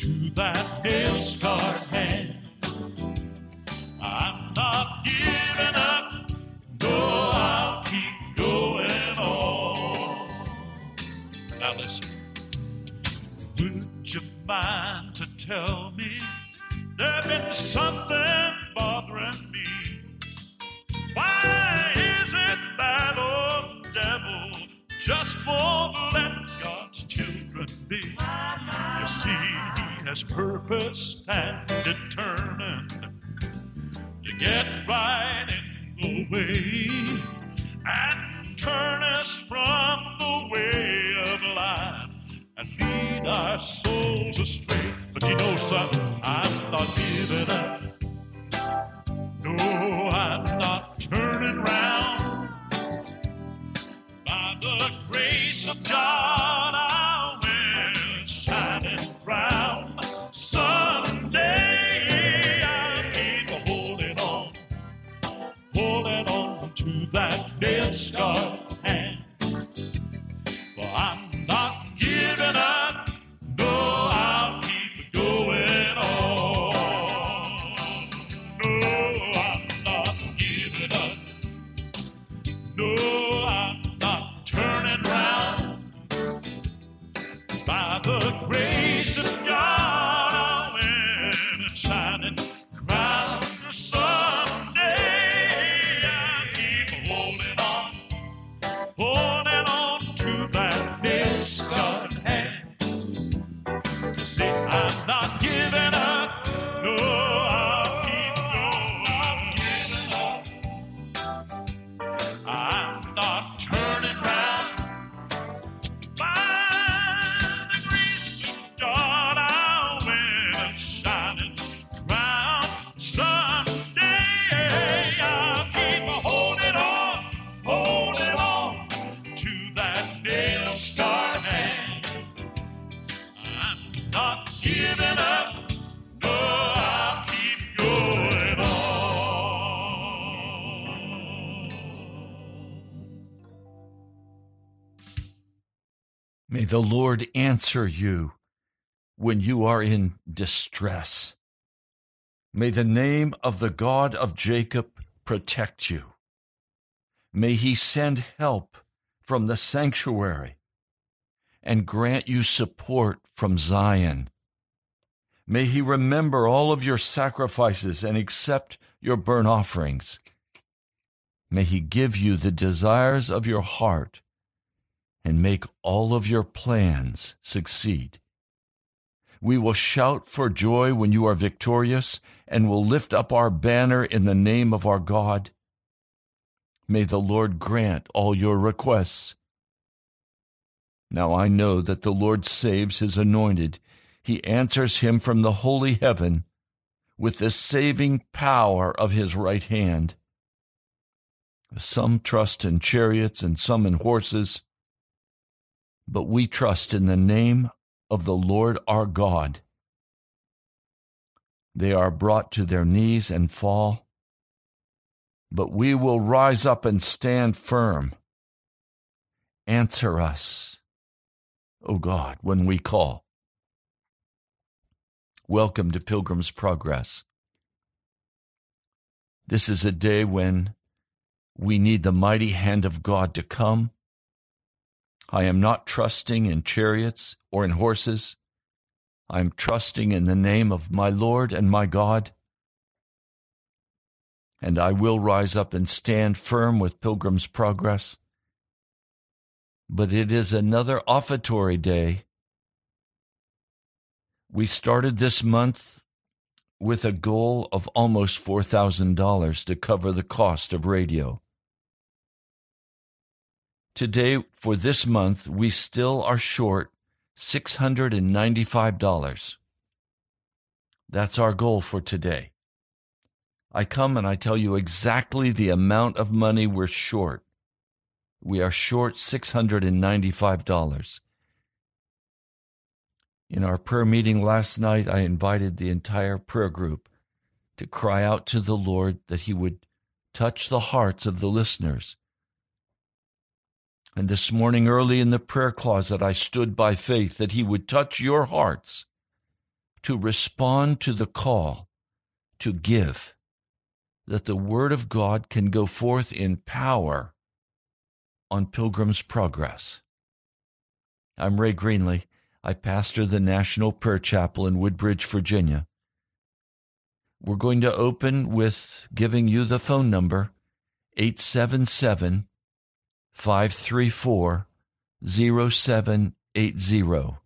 To that nail scarred hand. I'm not giving up. No, I'll keep going on. Now listen. Would you mind to tell me there have been something has purpose and determined to get right in the way and turn us from the way of life and lead our souls astray. But you know something, I'm not giving up. The Lord answer you when you are in distress. May the name of the God of Jacob protect you. May he send help from the sanctuary and grant you support from Zion. May he remember all of your sacrifices and accept your burnt offerings. May he give you the desires of your heart and make all of your plans succeed. We will shout for joy when you are victorious and will lift up our banner in the name of our God. May the Lord grant all your requests. Now I know that the Lord saves his anointed. He answers him from the holy heaven with the saving power of his right hand. Some trust in chariots and some in horses, but we trust in the name of the Lord our God. They are brought to their knees and fall, but we will rise up and stand firm. Answer us, O God, when we call. Welcome to Pilgrim's Progress. This is a day when we need the mighty hand of God to come. I am not trusting in chariots or in horses. I am trusting in the name of my Lord and my God. And I will rise up and stand firm with Pilgrim's Progress. But it is another offertory day we started this month with a goal of almost $4,000 to cover the cost of radio. Today, for this month, we still are short $695. That's our goal for today. I come and I tell you exactly the amount of money we're short. We are short $695. In our prayer meeting last night, I invited the entire prayer group to cry out to the Lord that He would touch the hearts of the listeners. And this morning, early in the prayer closet, I stood by faith that He would touch your hearts to respond to the call to give, that the Word of God can go forth in power on Pilgrim's Progress. I'm Ray Greenley. I pastor the National Prayer Chapel in Woodbridge, Virginia. We're going to open with giving you the phone number 877 534 0780.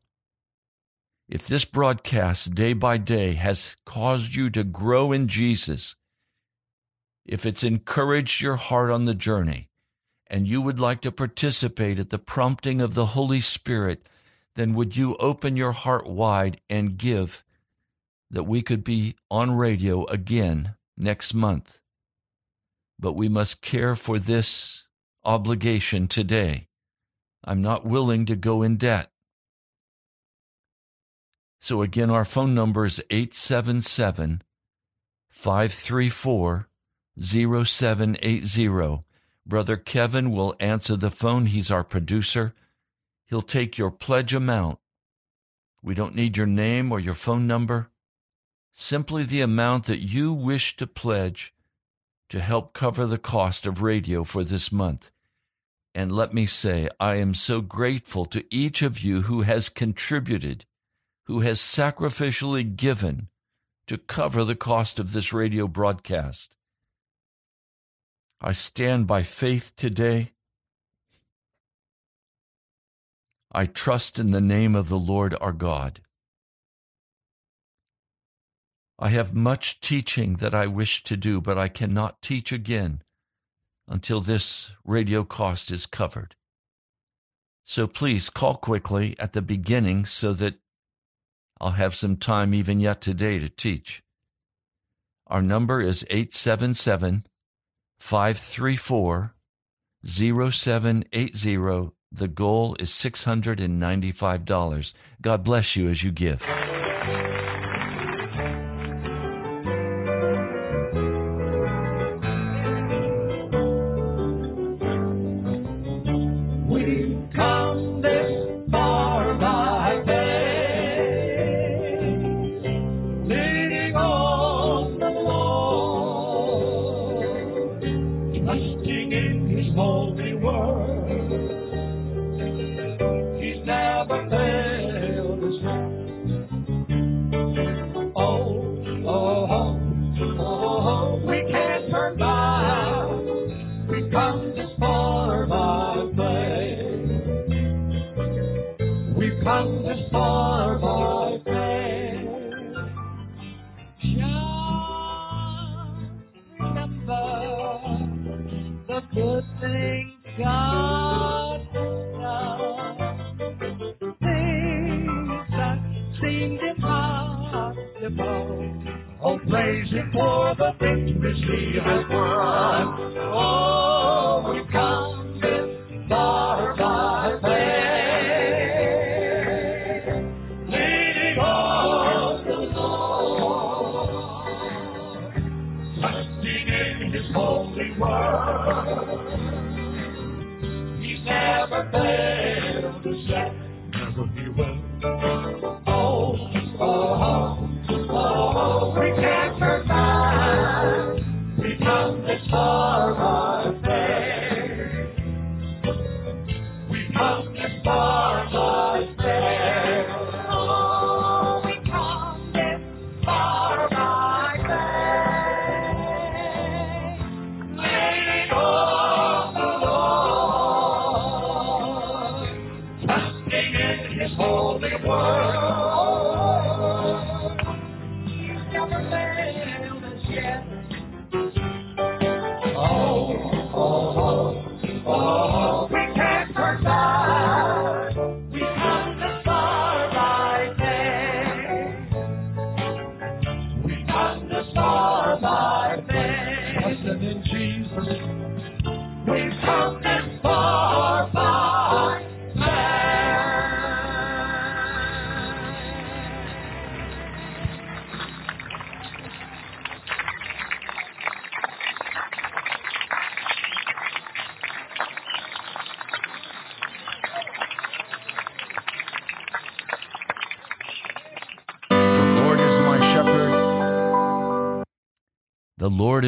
If this broadcast day by day has caused you to grow in Jesus, if it's encouraged your heart on the journey, and you would like to participate at the prompting of the Holy Spirit, then would you open your heart wide and give that we could be on radio again next month? But we must care for this obligation today. I'm not willing to go in debt. So again, our phone number is 877 534 0780. Brother Kevin will answer the phone. He's our producer. He'll take your pledge amount. We don't need your name or your phone number, simply the amount that you wish to pledge to help cover the cost of radio for this month. And let me say, I am so grateful to each of you who has contributed, who has sacrificially given to cover the cost of this radio broadcast. I stand by faith today I trust in the name of the Lord our God. I have much teaching that I wish to do, but I cannot teach again until this radio cost is covered. So please call quickly at the beginning so that I'll have some time even yet today to teach. Our number is 877 534 0780 the goal is $695. God bless you as you give.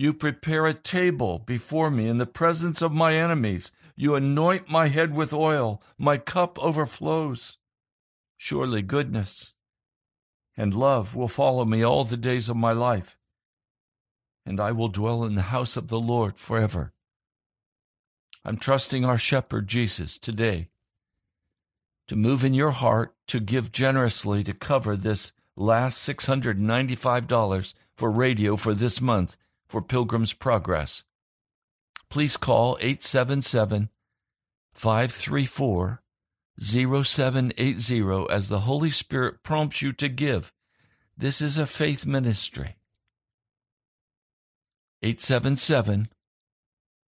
You prepare a table before me in the presence of my enemies. You anoint my head with oil. My cup overflows. Surely goodness and love will follow me all the days of my life, and I will dwell in the house of the Lord forever. I'm trusting our shepherd Jesus today to move in your heart to give generously to cover this last $695 for radio for this month for Pilgrim's Progress. Please call 877 534 0780 as the Holy Spirit prompts you to give. This is a faith ministry. 877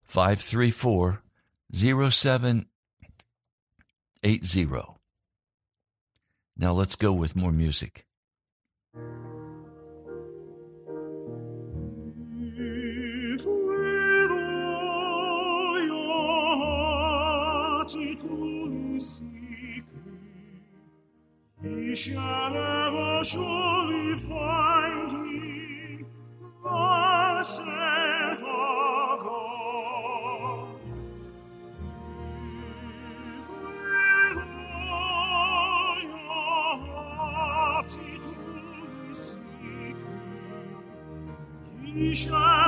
534 0780. Now let's go with more music. Ye shall ever surely find me. Thus saith our God. If with all your heart ye truly seek me, Ye shall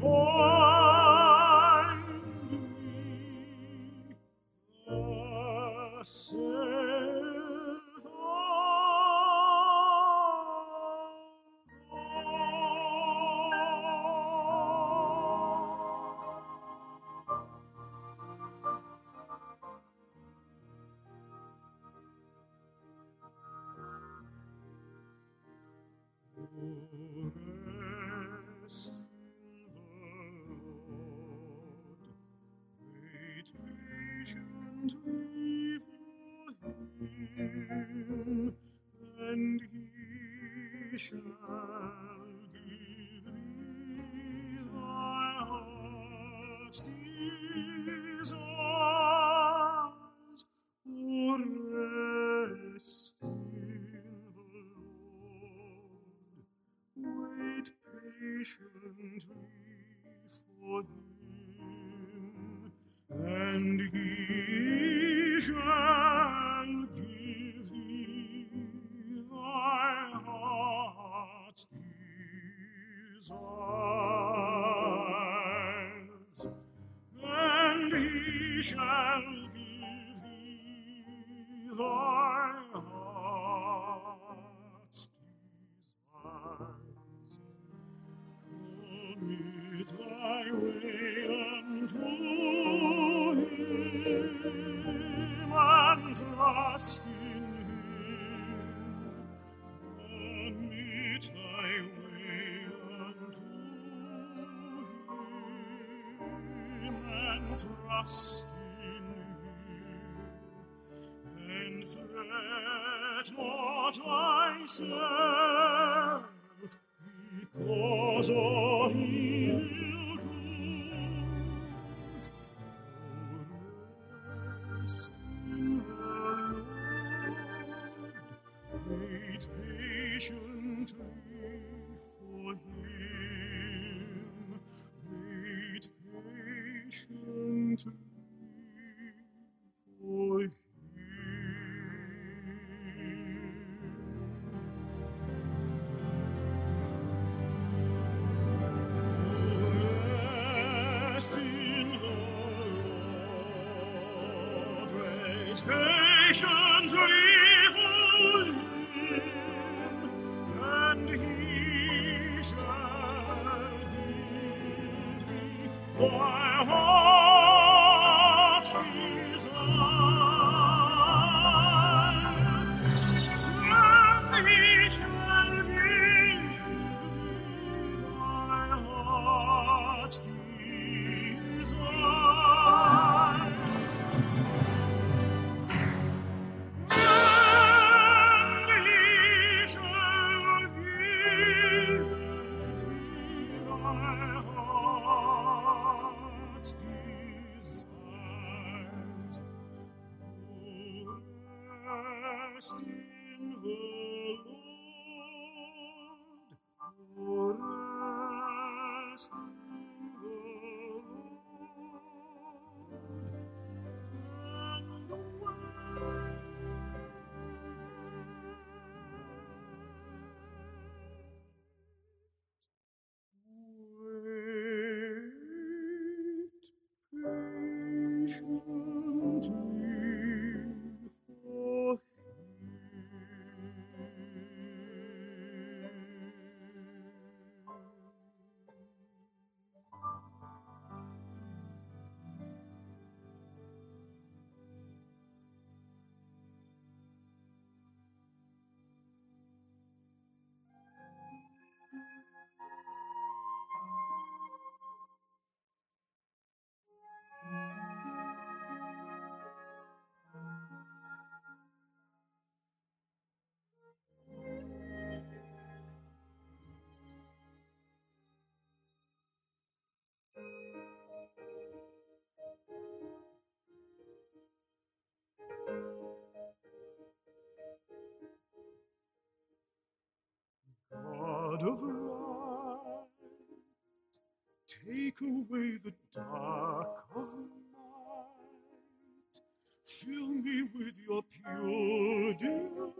surely patiently for him, and he shall trust in him and fret not thyself because of evil Rest in the Lord. Rest God of light. Take away the dark of night. Fill me with your pure delight.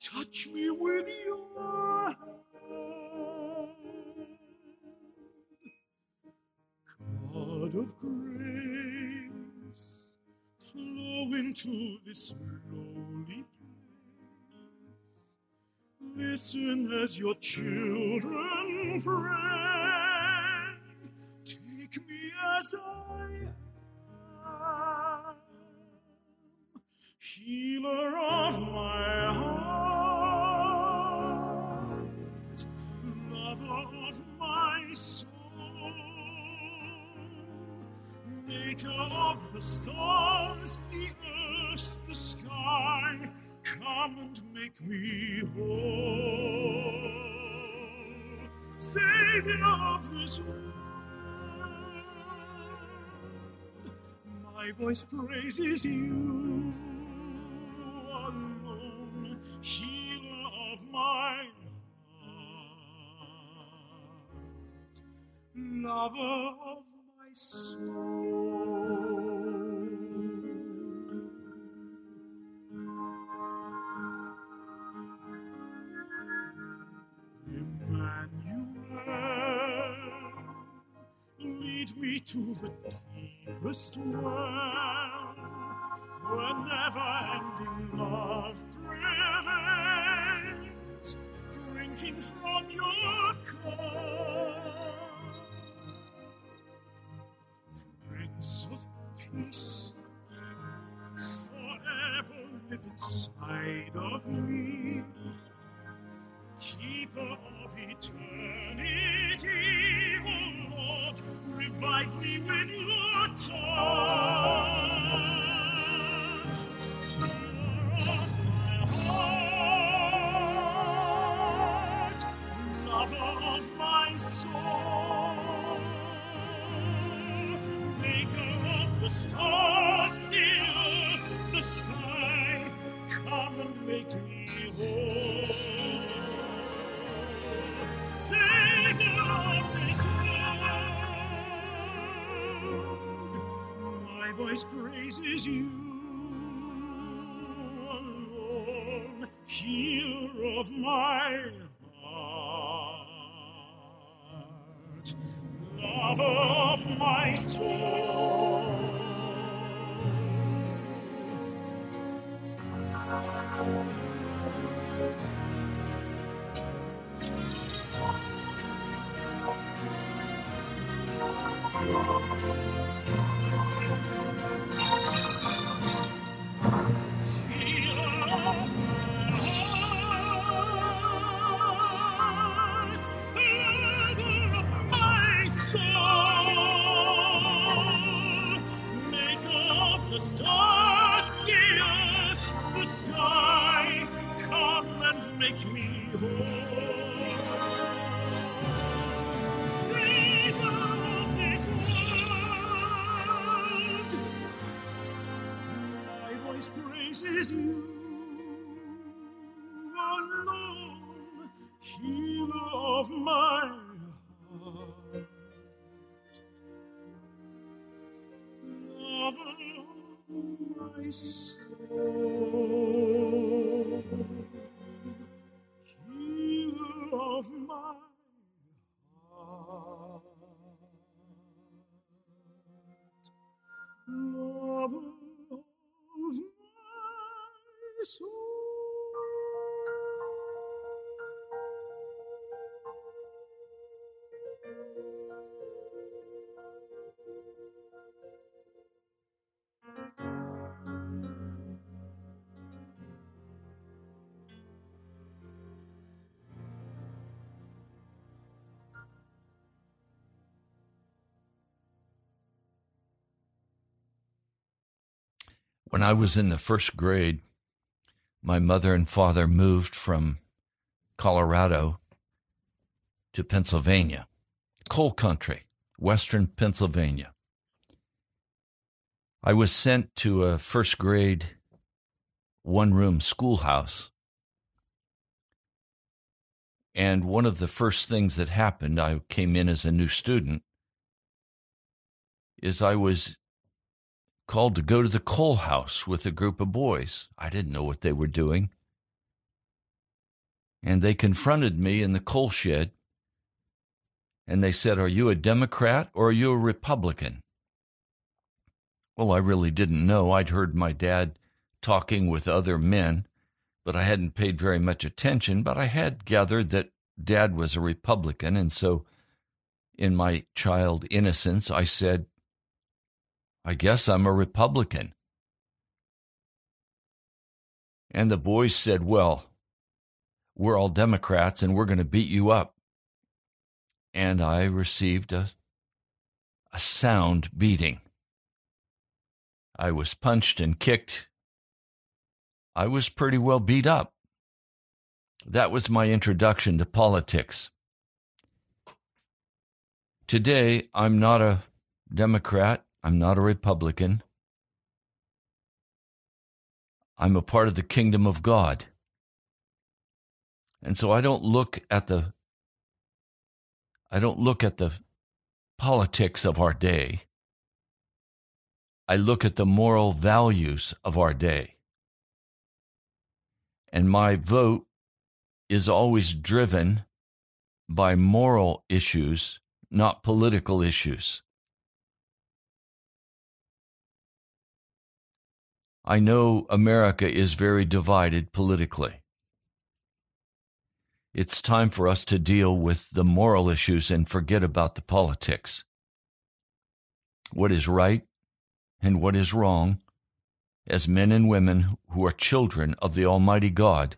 Touch me with your hand. God of grace, flow into this lonely. place Listen as your children pray. Take me as I am, healer of my heart, lover of my soul, maker of the stars, the earth, the sky. Come and make me whole, Savior of this world. My voice praises you alone, healer of my heart, lover of my soul. To the deepest well, where never-ending love prevails, drinking from your cup. Prince of Peace, forever live inside of me. Keeper of eternity, of my heart, lover of my soul, I was in the first grade, my mother and father moved from Colorado to Pennsylvania, coal country, western Pennsylvania. I was sent to a first grade one room schoolhouse. And one of the first things that happened, I came in as a new student, is I was called to go to the coal house with a group of boys. I didn't know what they were doing. And they confronted me in the coal shed and they said, Are you a Democrat or are you a Republican? Well, I really didn't know. I'd heard my dad talking with other men, but I hadn't paid very much attention. But I had gathered that dad was a Republican. And so, in my child innocence, I said, I guess I'm a Republican. And the boys said, Well, we're all Democrats and we're going to beat you up. And I received a, a sound beating. I was punched and kicked. I was pretty well beat up. That was my introduction to politics. Today, I'm not a Democrat. I'm not a Republican. I'm a part of the kingdom of God. And so I don't look at the I don't look at the politics of our day. I look at the moral values of our day. And my vote is always driven by moral issues, not political issues. I know America is very divided politically. It's time for us to deal with the moral issues and forget about the politics. What is right and what is wrong as men and women who are children of the Almighty God.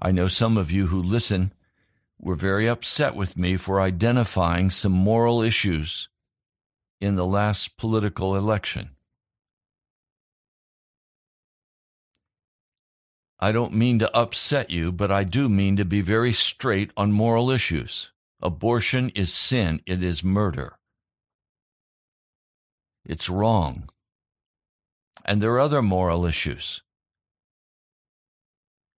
I know some of you who listen were very upset with me for identifying some moral issues in the last political election. I don't mean to upset you, but I do mean to be very straight on moral issues. Abortion is sin, it is murder. It's wrong. And there are other moral issues.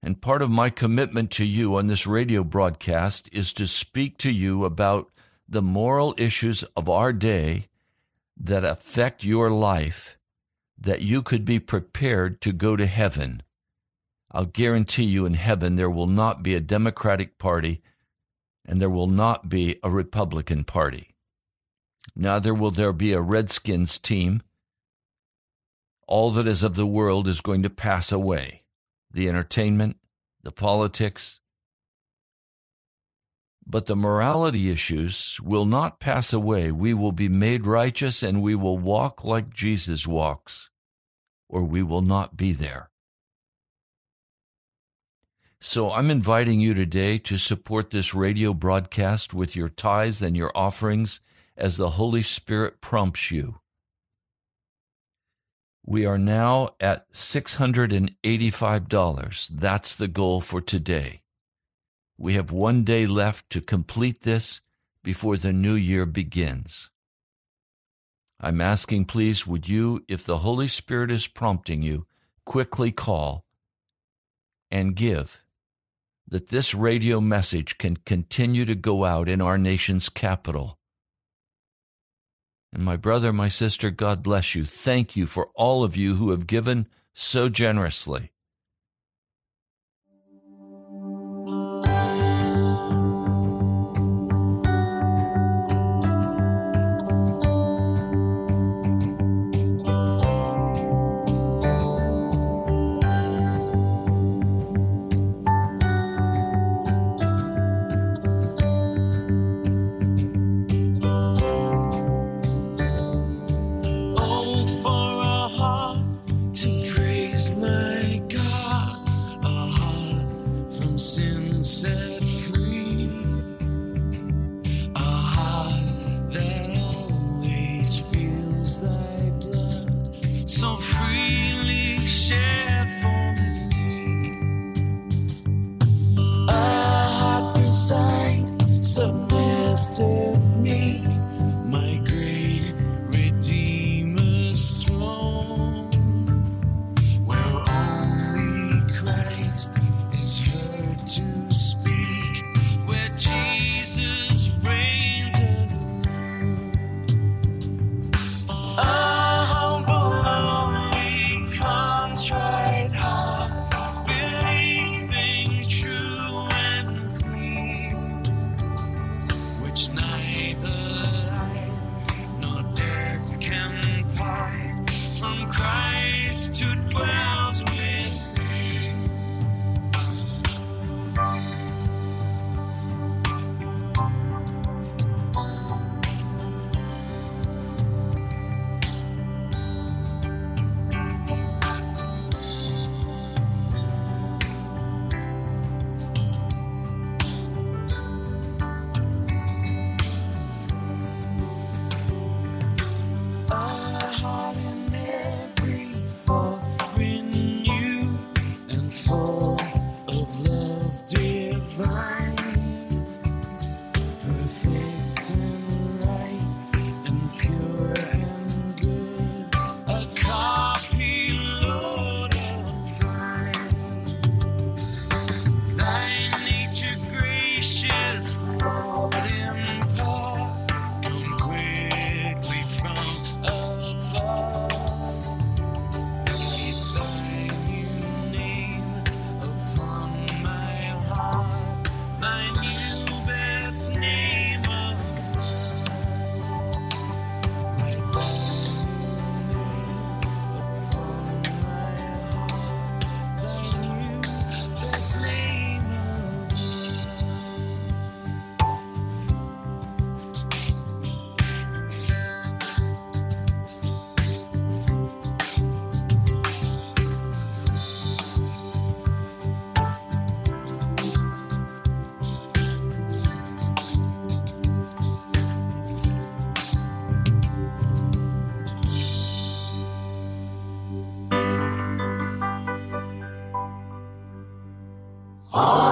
And part of my commitment to you on this radio broadcast is to speak to you about the moral issues of our day that affect your life that you could be prepared to go to heaven. I'll guarantee you in heaven there will not be a Democratic Party and there will not be a Republican Party. Neither will there be a Redskins team. All that is of the world is going to pass away the entertainment, the politics, but the morality issues will not pass away. We will be made righteous and we will walk like Jesus walks, or we will not be there. So I'm inviting you today to support this radio broadcast with your tithes and your offerings as the Holy Spirit prompts you. We are now at $685. That's the goal for today. We have one day left to complete this before the new year begins. I'm asking, please, would you, if the Holy Spirit is prompting you, quickly call and give that this radio message can continue to go out in our nation's capital. And my brother, my sister, God bless you. Thank you for all of you who have given so generously. In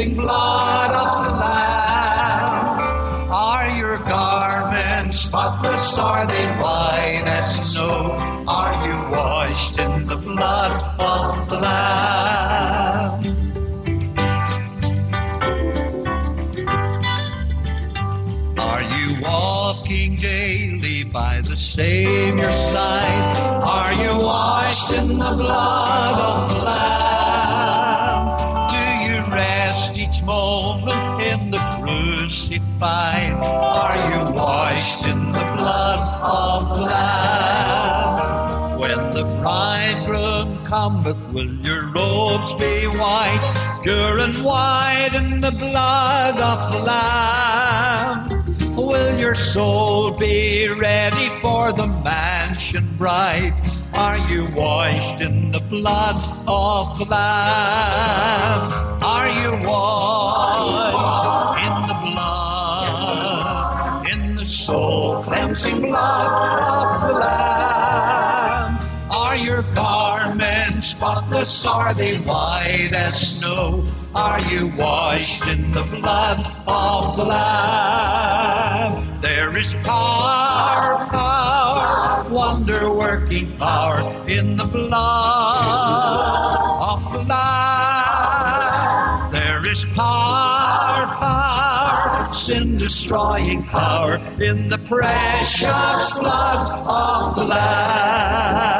cleansing blood of the Lamb? Are your garments spotless? Are they the bridegroom cometh, will your robes be white, pure and white in the blood of the Lamb? Will your soul be ready for the mansion bright? Are you washed in the blood of the Lamb? Are you washed in the blood, in the soul cleansing blood of the Lamb? Are they white as snow? Are you washed in the blood of the Lamb? There is power, power, wonder working power in the blood of the Lamb. There is power, power, sin destroying power in the precious blood of the Lamb.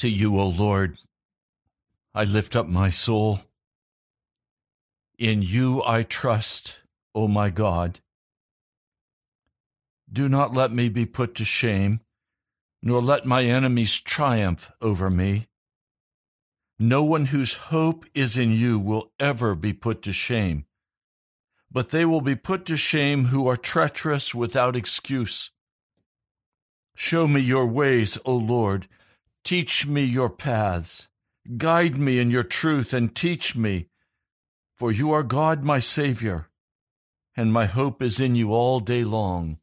To you, O Lord, I lift up my soul. In you I trust, O my God. Do not let me be put to shame, nor let my enemies triumph over me. No one whose hope is in you will ever be put to shame, but they will be put to shame who are treacherous without excuse. Show me your ways, O Lord. Teach me your paths. Guide me in your truth and teach me, for you are God, my Savior, and my hope is in you all day long.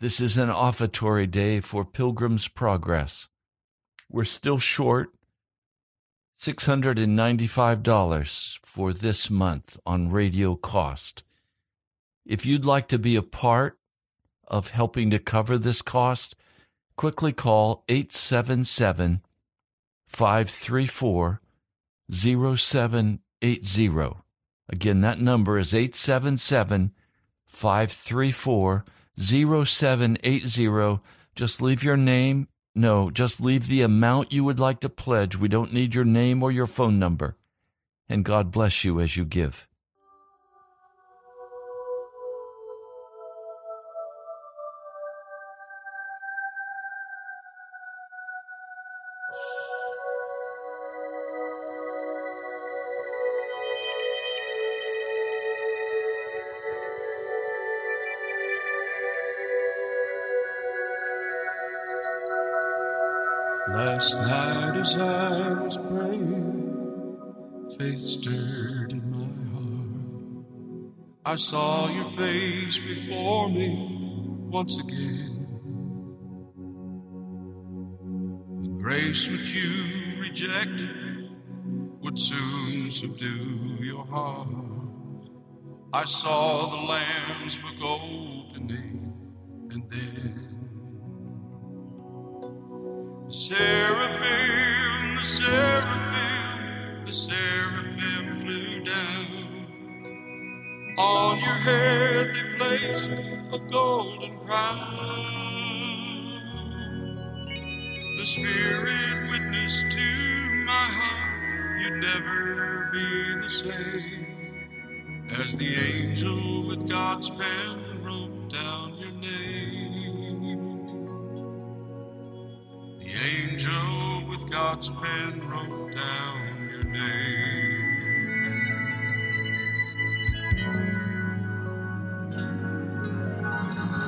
This is an offertory day for Pilgrim's Progress. We're still short $695 for this month on radio cost. If you'd like to be a part of helping to cover this cost, quickly call 877 534 0780. Again, that number is 877 534 0780. Just leave your name. No, just leave the amount you would like to pledge. We don't need your name or your phone number. And God bless you as you give. Last night as I was praying, faith stirred in my heart. I saw your face before me once again. The grace which you rejected would soon subdue your heart. I saw the Lamb's book opening, and then the seraphim, the seraphim, the seraphim flew down. On your head they placed a golden crown. The Spirit witnessed to my heart you'd never be the same. As the angel with God's pen wrote down with God's pen wrote down your name.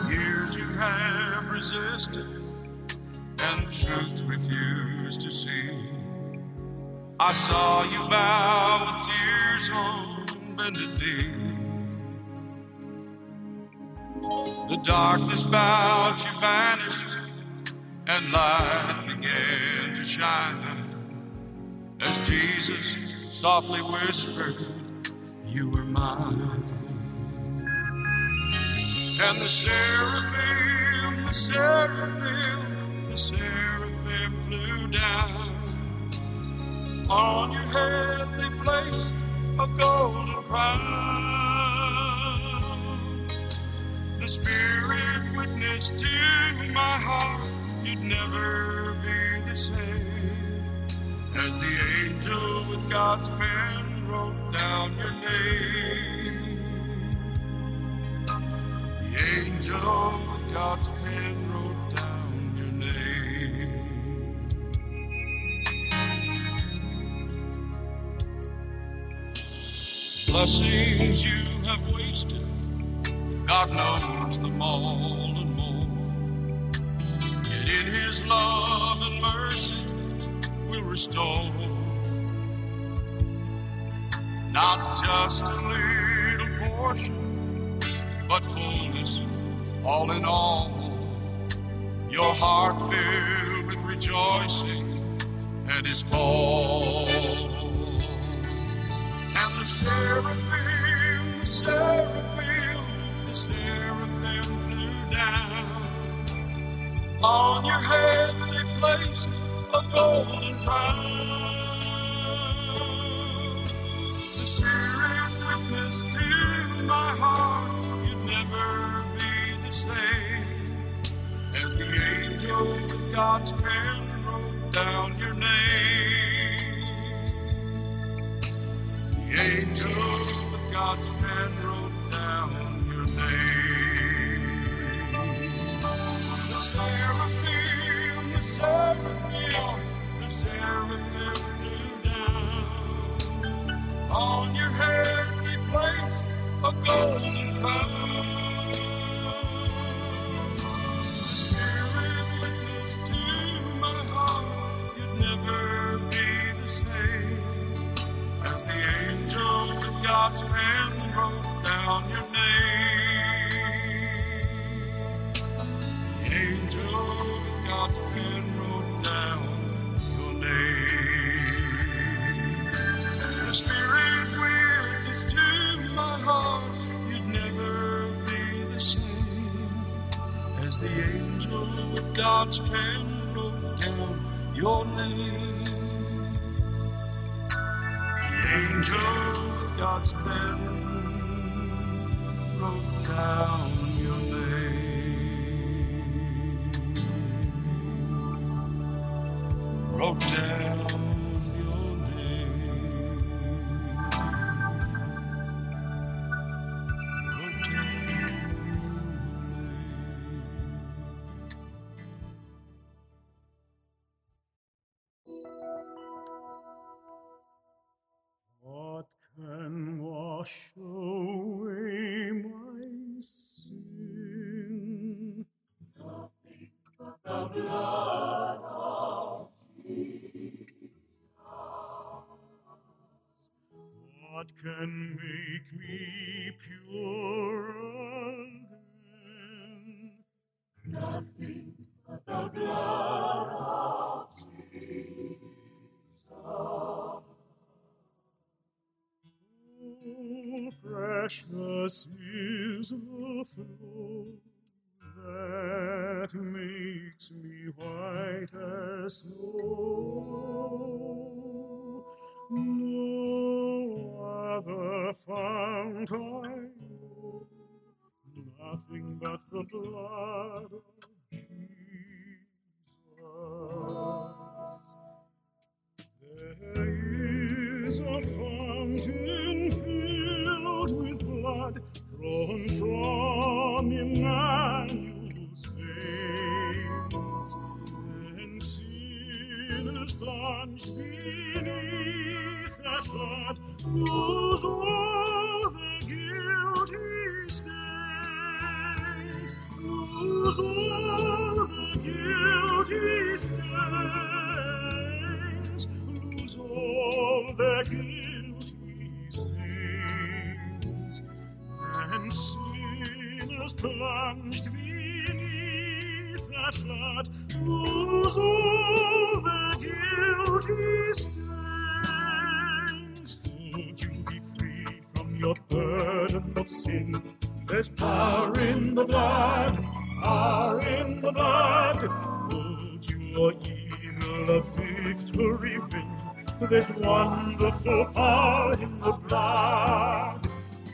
Years you have resisted and truth refused to see. I saw you bow with tears on bended knee. The darkness bowed, you vanished and light began to shine as Jesus softly whispered, You were mine. And the seraphim, the seraphim, the seraphim flew down. On your head they placed a golden crown. The Spirit witnessed to my heart you'd never be the same as the angel with God's pen wrote down your name. The angel with God's pen wrote down your name. Blessings you have wasted, God knows them all His love and mercy will restore. Not just a little portion, but fullness, all in all. Your heart filled with rejoicing at His call. And the seraphim, seraphim, On your head they place a golden crown. The spirit witness to my heart, you'd never be the same. As the angel with God's pen wrote down your name. The angel with God's pen wrote down your name. On your head he placed a golden crown. What can make me pure again? Nothing but the blood of Jesus. Oh, precious is the flow that makes me white as snow. Other fount I nothing but the blood of Jesus. There is a fountain filled with blood drawn from guilty stains, lose all their blood. Would your evil a victory win? There's wonderful power in the blood.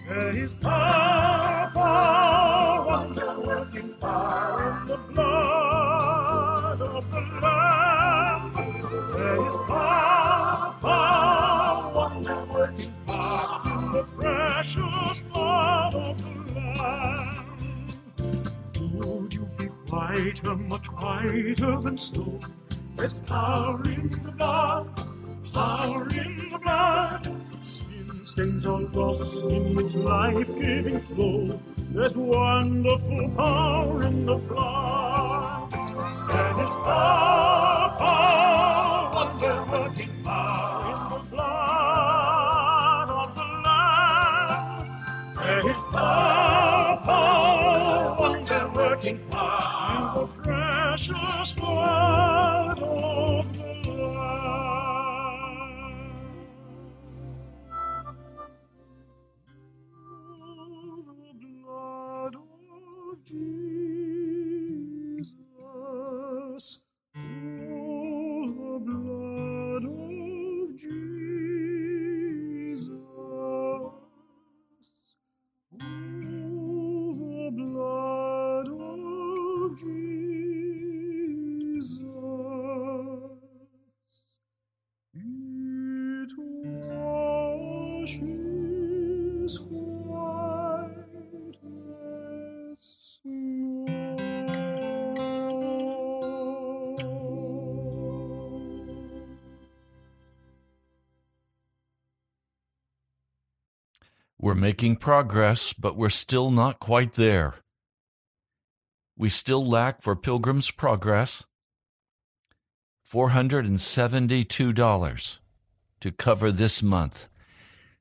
There is power, power, wonder-working power in the blood of the Lamb. There is power, power, wonder-working power in the precious whiter, much whiter than snow? There's power in the blood, power in the blood. Sin stains are lost in its life-giving flow. There's wonderful power in the blood. There is power, power, wonder-working power precious We're making progress, but we're still not quite there. We still lack for Pilgrim's Progress $472 to cover this month.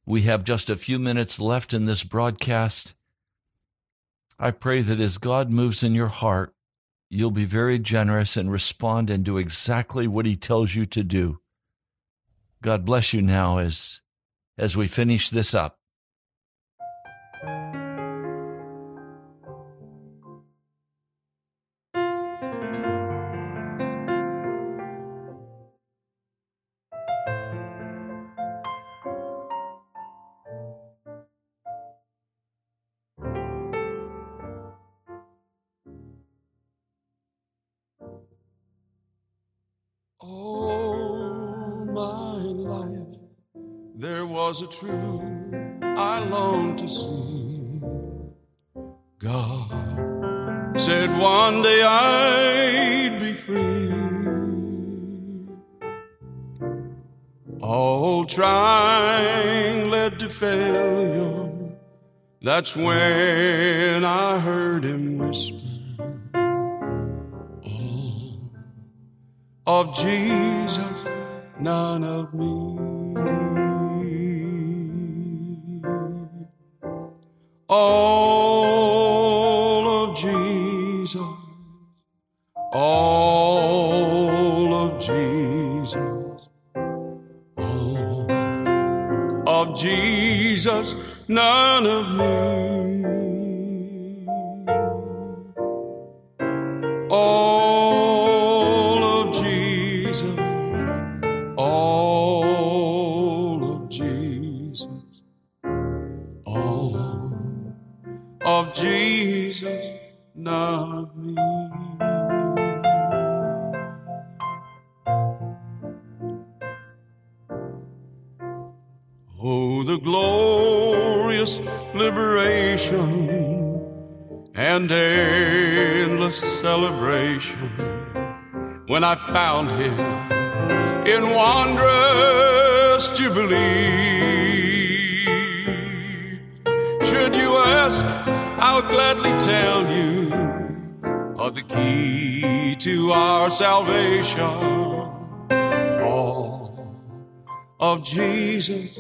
We have just a few minutes left in this broadcast. I pray that as God moves in your heart, you'll be very generous and respond and do exactly what He tells you to do. God bless you now as, as we finish this up. Was a truth I longed to see. God said one day I'd be free. All trying led to failure. That's when All of Jesus, all of Jesus, all of Jesus, none of me. I found him in wondrous jubilee. Should you ask, I'll gladly tell you of the key to our salvation. All of Jesus,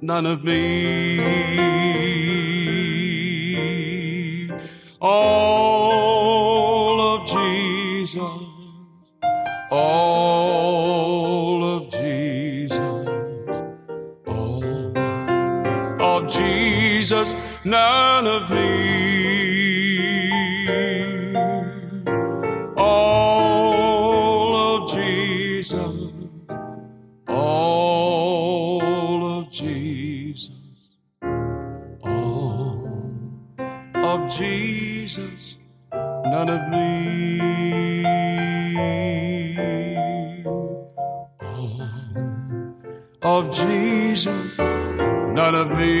none of me. All Jesus, all of Jesus, none of me. All of Jesus, none of me.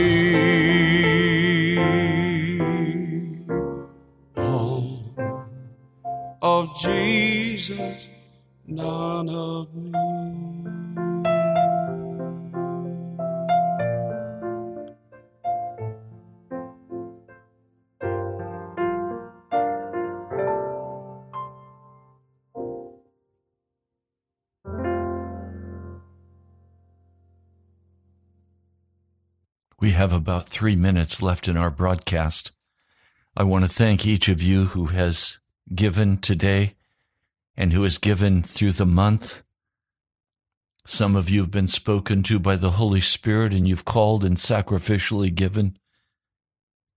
All of Jesus, none of me. Have about three minutes left in our broadcast. I want to thank each of you who has given today and who has given through the month. Some of you have been spoken to by the Holy Spirit and you've called and sacrificially given.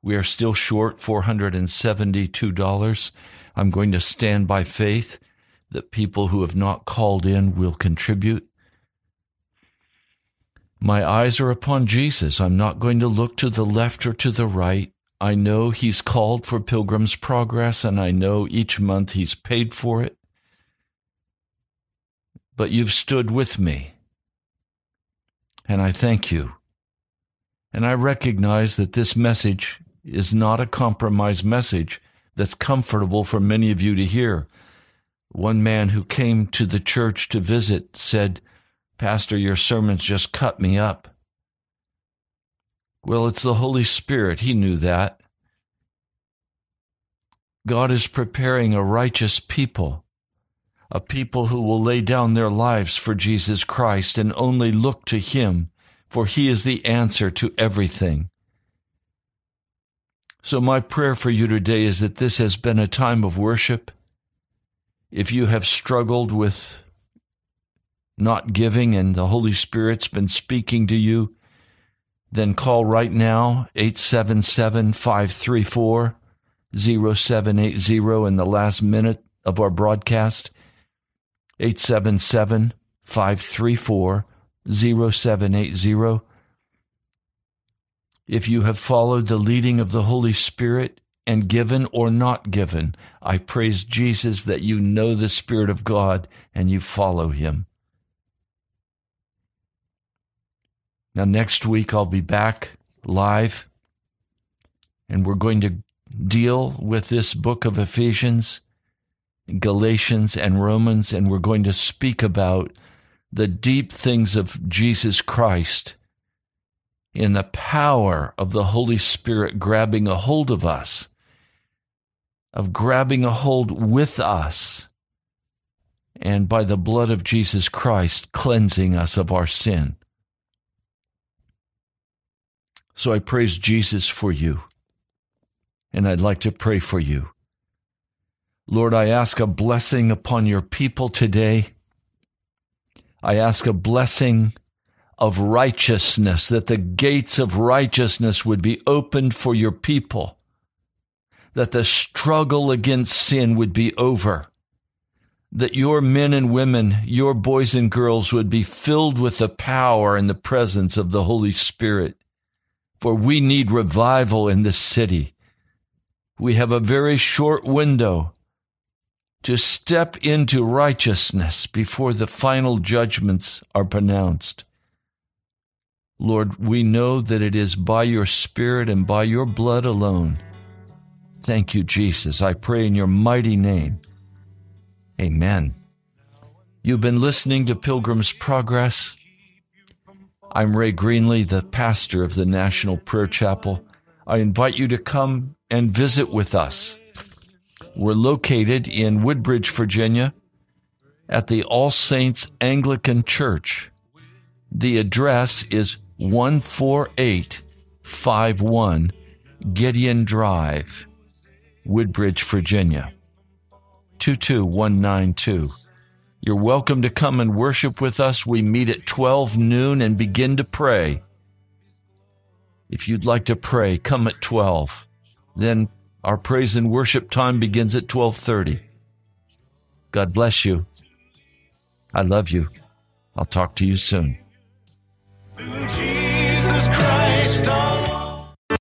We are still short $472. I'm going to stand by faith that people who have not called in will contribute. My eyes are upon Jesus. I'm not going to look to the left or to the right. I know He's called for Pilgrim's Progress, and I know each month He's paid for it. But you've stood with me, and I thank you. And I recognize that this message is not a compromise message that's comfortable for many of you to hear. One man who came to the church to visit said, Pastor, your sermons just cut me up. Well, it's the Holy Spirit. He knew that. God is preparing a righteous people, a people who will lay down their lives for Jesus Christ and only look to Him, for He is the answer to everything. So, my prayer for you today is that this has been a time of worship. If you have struggled with not giving and the Holy Spirit's been speaking to you, then call right now 877 534 0780 in the last minute of our broadcast. 877 534 0780 if you have followed the leading of the Holy Spirit and given or not given, I praise Jesus that you know the Spirit of God and you follow Him. Now, next week I'll be back live and we're going to deal with this book of Ephesians, Galatians, and Romans, and we're going to speak about the deep things of Jesus Christ in the power of the Holy Spirit grabbing a hold of us, of grabbing a hold with us, and by the blood of Jesus Christ cleansing us of our sin. So I praise Jesus for you, and I'd like to pray for you. Lord, I ask a blessing upon your people today. I ask a blessing of righteousness, that the gates of righteousness would be opened for your people, that the struggle against sin would be over, that your men and women, your boys and girls would be filled with the power and the presence of the Holy Spirit. For we need revival in this city. We have a very short window to step into righteousness before the final judgments are pronounced. Lord, we know that it is by your Spirit and by your blood alone. Thank you, Jesus. I pray in your mighty name. Amen. You've been listening to Pilgrim's Progress. I'm Ray Greenley, the pastor of the National Prayer Chapel. I invite you to come and visit with us. We're located in Woodbridge, Virginia, at the All Saints Anglican Church. The address is 14851 Gideon Drive, Woodbridge, Virginia. 22192. You're welcome to come and worship with us. We meet at 12 noon and begin to pray. If you'd like to pray, come at 12. Then our praise and worship time begins at 12:30. God bless you. I love you. I'll talk to you soon.